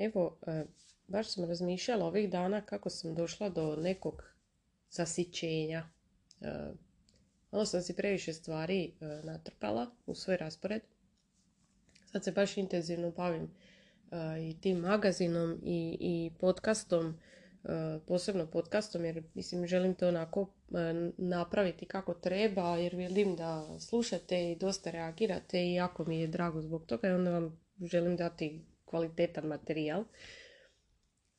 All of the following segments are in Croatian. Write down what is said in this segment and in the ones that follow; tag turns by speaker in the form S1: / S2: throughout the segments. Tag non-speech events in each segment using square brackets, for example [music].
S1: Evo, e, baš sam razmišljala ovih dana kako sam došla do nekog zasićenja. Malo sam si previše stvari e, natrpala u svoj raspored. Sad se baš intenzivno bavim i tim magazinom i, i podcastom, posebno podcastom jer mislim želim to onako napraviti kako treba jer vidim da slušate i dosta reagirate i jako mi je drago zbog toga i onda vam želim dati kvalitetan materijal.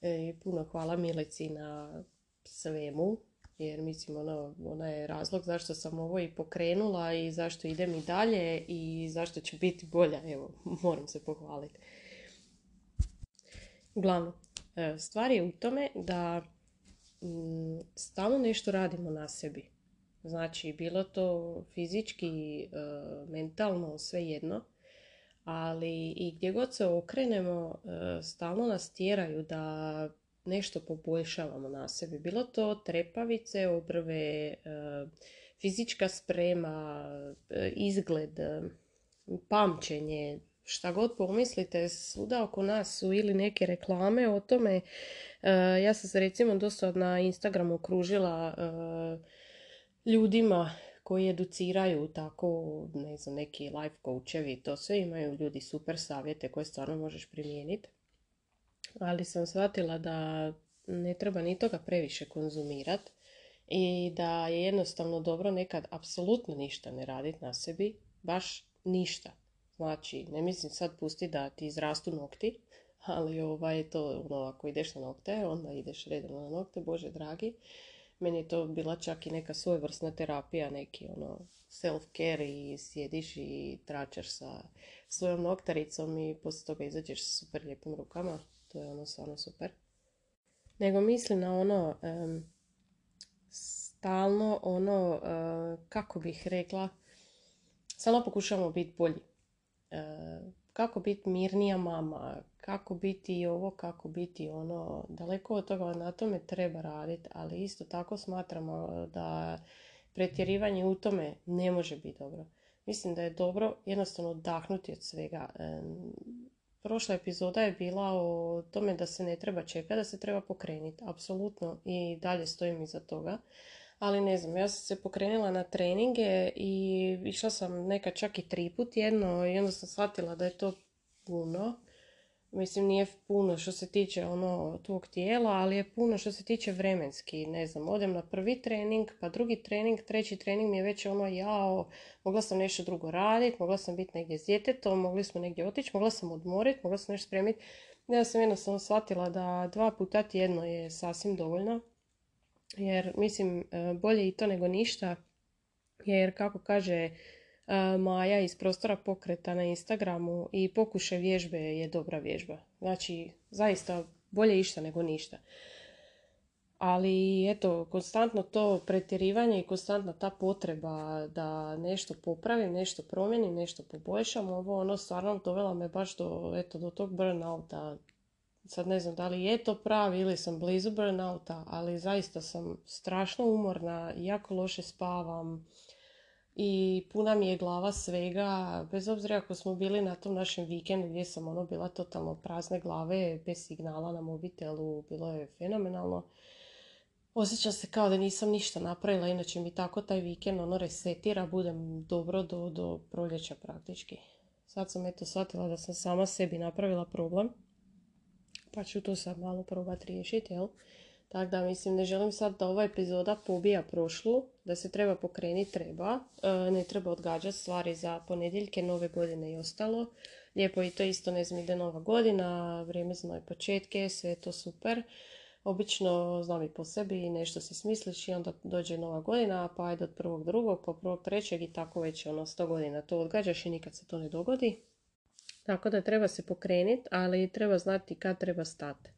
S1: E, puno hvala Milici na svemu, jer mislim ono, ona je razlog zašto sam ovo i pokrenula i zašto idem i dalje i zašto će biti bolja. Evo, [laughs] moram se pohvaliti. Uglavnom, e, stvar je u tome da mm, stalno nešto radimo na sebi. Znači, bilo to fizički, e, mentalno, sve jedno ali i gdje god se okrenemo, e, stalno nas tjeraju da nešto poboljšavamo na sebi. Bilo to trepavice, obrve, e, fizička sprema, e, izgled, pamćenje, šta god pomislite, svuda oko nas su ili neke reklame o tome. Ja sam se recimo dosta na Instagramu okružila ljudima koji educiraju tako, ne znam, neki life coachevi, to sve imaju ljudi super savjete koje stvarno možeš primijeniti. Ali sam shvatila da ne treba ni toga previše konzumirati i da je jednostavno dobro nekad apsolutno ništa ne raditi na sebi, baš ništa. Znači, ne mislim sad pusti da ti izrastu nokti, ali ovaj, to ono, ako ideš na nokte, onda ideš redom na nokte, bože dragi. Meni je to bila čak i neka svojevrsna terapija, neki ono self-care i sjediš i tračaš sa svojom noktaricom i poslije toga izađeš sa super lijepim rukama. To je ono stvarno super. Nego mislim na ono stalno ono, kako bih rekla, stalno pokušamo biti bolji. Kako biti mirnija mama, kako biti ovo, kako biti ono, daleko od toga na tome treba raditi, ali isto tako smatramo da pretjerivanje u tome ne može biti dobro. Mislim da je dobro jednostavno odahnuti od svega. Prošla epizoda je bila o tome da se ne treba čekati, da se treba pokrenuti. Apsolutno i dalje stojim iza toga. Ali ne znam, ja sam se pokrenula na treninge i išla sam neka čak i tri put jedno i onda sam shvatila da je to puno Mislim, nije puno što se tiče ono tvog tijela, ali je puno što se tiče vremenski. Ne znam, odem na prvi trening, pa drugi trening, treći trening mi je već ono jao, mogla sam nešto drugo raditi, mogla sam biti negdje s djetetom, mogli smo negdje otići, mogla sam odmoriti, mogla sam nešto spremiti. Ja sam jednostavno shvatila da dva puta tjedno je sasvim dovoljno. Jer mislim, e, bolje i to nego ništa. Jer kako kaže Maja iz prostora pokreta na Instagramu i pokušaj vježbe je dobra vježba. Znači, zaista bolje išta nego ništa. Ali eto, konstantno to pretjerivanje i konstantna ta potreba da nešto popravim, nešto promijenim, nešto poboljšam, ovo ono stvarno dovela me baš do, eto, do tog burnouta. Sad ne znam da li je to pravi ili sam blizu burnouta, ali zaista sam strašno umorna, jako loše spavam, i puna mi je glava svega, bez obzira ako smo bili na tom našem vikendu gdje sam ono bila totalno prazne glave, bez signala na mobitelu, bilo je fenomenalno. Osjećam se kao da nisam ništa napravila, inače mi tako taj vikend ono resetira, budem dobro do, do proljeća praktički. Sad sam eto shvatila da sam sama sebi napravila problem, pa ću to sad malo probati riješiti, jel? Tako da mislim ne želim sad da ova epizoda pobija prošlu, da se treba pokrenuti, treba. E, ne treba odgađati stvari za ponedjeljke, nove godine i ostalo. Lijepo i to isto, ne znam, ide nova godina, vrijeme za nove početke, sve to super. Obično znam i po sebi, nešto si smisliš i onda dođe nova godina, pa ajde od prvog drugog, pa prvog trećeg i tako već ono sto godina to odgađaš i nikad se to ne dogodi. Tako da treba se pokrenuti, ali treba znati kad treba stati.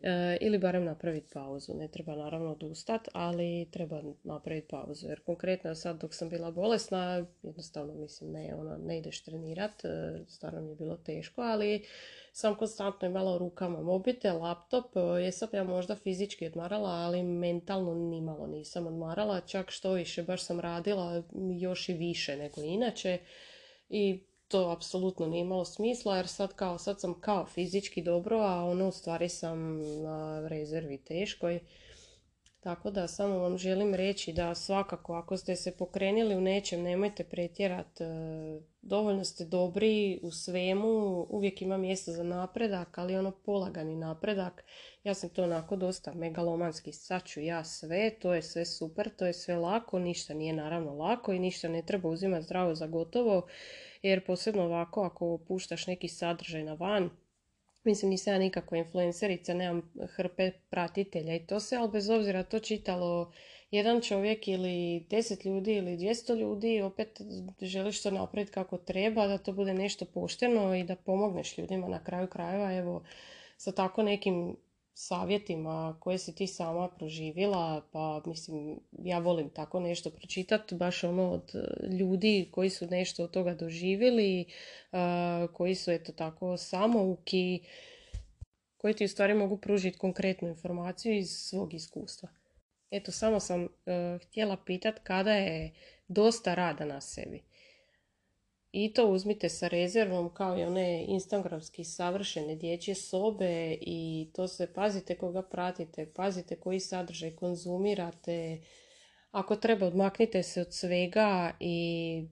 S1: E, ili barem napraviti pauzu. Ne treba naravno odustati, ali treba napraviti pauzu. Jer konkretno sad dok sam bila bolesna, jednostavno mislim ne, ona, ne ideš trenirat, e, stvarno mi je bilo teško, ali sam konstantno imala u rukama mobitel, laptop, e, jesam ja možda fizički odmarala, ali mentalno nimalo nisam odmarala, čak što više, baš sam radila još i više nego inače i to apsolutno nije imalo smisla jer sad kao, sad sam kao fizički dobro, a ono u stvari sam na rezervi teškoj. Tako da samo vam želim reći da svakako ako ste se pokrenuli u nečem nemojte pretjerati. E, dovoljno ste dobri u svemu, uvijek ima mjesta za napredak, ali ono polagani napredak. Ja sam to onako dosta megalomanski, sad ja sve, to je sve super, to je sve lako, ništa nije naravno lako i ništa ne treba uzimati zdravo za gotovo jer posebno ovako ako puštaš neki sadržaj na van, mislim nisam ja nikakva influencerica, nemam hrpe pratitelja i to se, ali bez obzira to čitalo jedan čovjek ili deset ljudi ili dvijesto ljudi, opet želiš to napraviti kako treba, da to bude nešto pošteno i da pomogneš ljudima na kraju krajeva, evo sa tako nekim savjetima koje si ti sama proživjela, pa mislim, ja volim tako nešto pročitati, baš ono od e, ljudi koji su nešto od toga doživjeli, e, koji su eto tako samouki, koji ti u stvari mogu pružiti konkretnu informaciju iz svog iskustva. Eto, samo sam e, htjela pitati kada je dosta rada na sebi. I to uzmite sa rezervom kao i one instagramski savršene dječje sobe i to se pazite koga pratite, pazite koji sadržaj konzumirate. Ako treba odmaknite se od svega i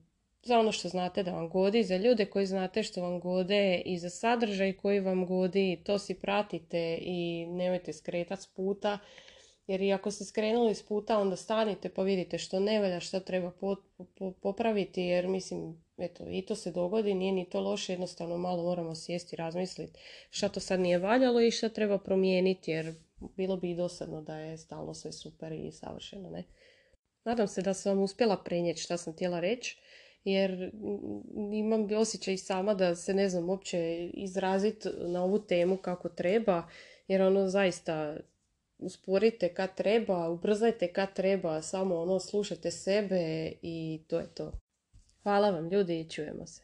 S1: za ono što znate da vam godi, za ljude koji znate što vam gode i za sadržaj koji vam godi, to si pratite i nemojte skretati s puta. Jer i ako ste skrenuli s puta, onda stanite pa vidite što ne valja, što treba popraviti, jer mislim, eto, i to se dogodi, nije ni to loše, jednostavno malo moramo sjesti i razmisliti šta to sad nije valjalo i šta treba promijeniti, jer bilo bi i dosadno da je stalno sve super i savršeno, ne? Nadam se da sam vam uspjela prenijeti šta sam htjela reći, jer imam osjećaj sama da se ne znam uopće izraziti na ovu temu kako treba, jer ono zaista usporite kad treba, ubrzajte kad treba, samo ono slušajte sebe i to je to. Hvala vam ljudi i čujemo se.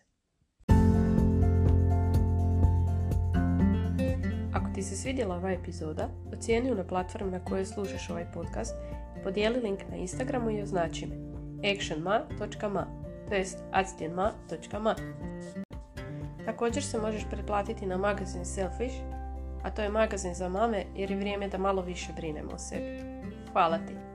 S1: Ako ti se svidjela ova epizoda, ocijeni na platformi na kojoj slušaš ovaj podcast i podijeli link na Instagramu i označi me actionma.ma to jest actionma.ma Također se možeš pretplatiti na magazin Selfish, a to je magazin za mame jer je vrijeme da malo više brinemo o sebi. Hvala ti!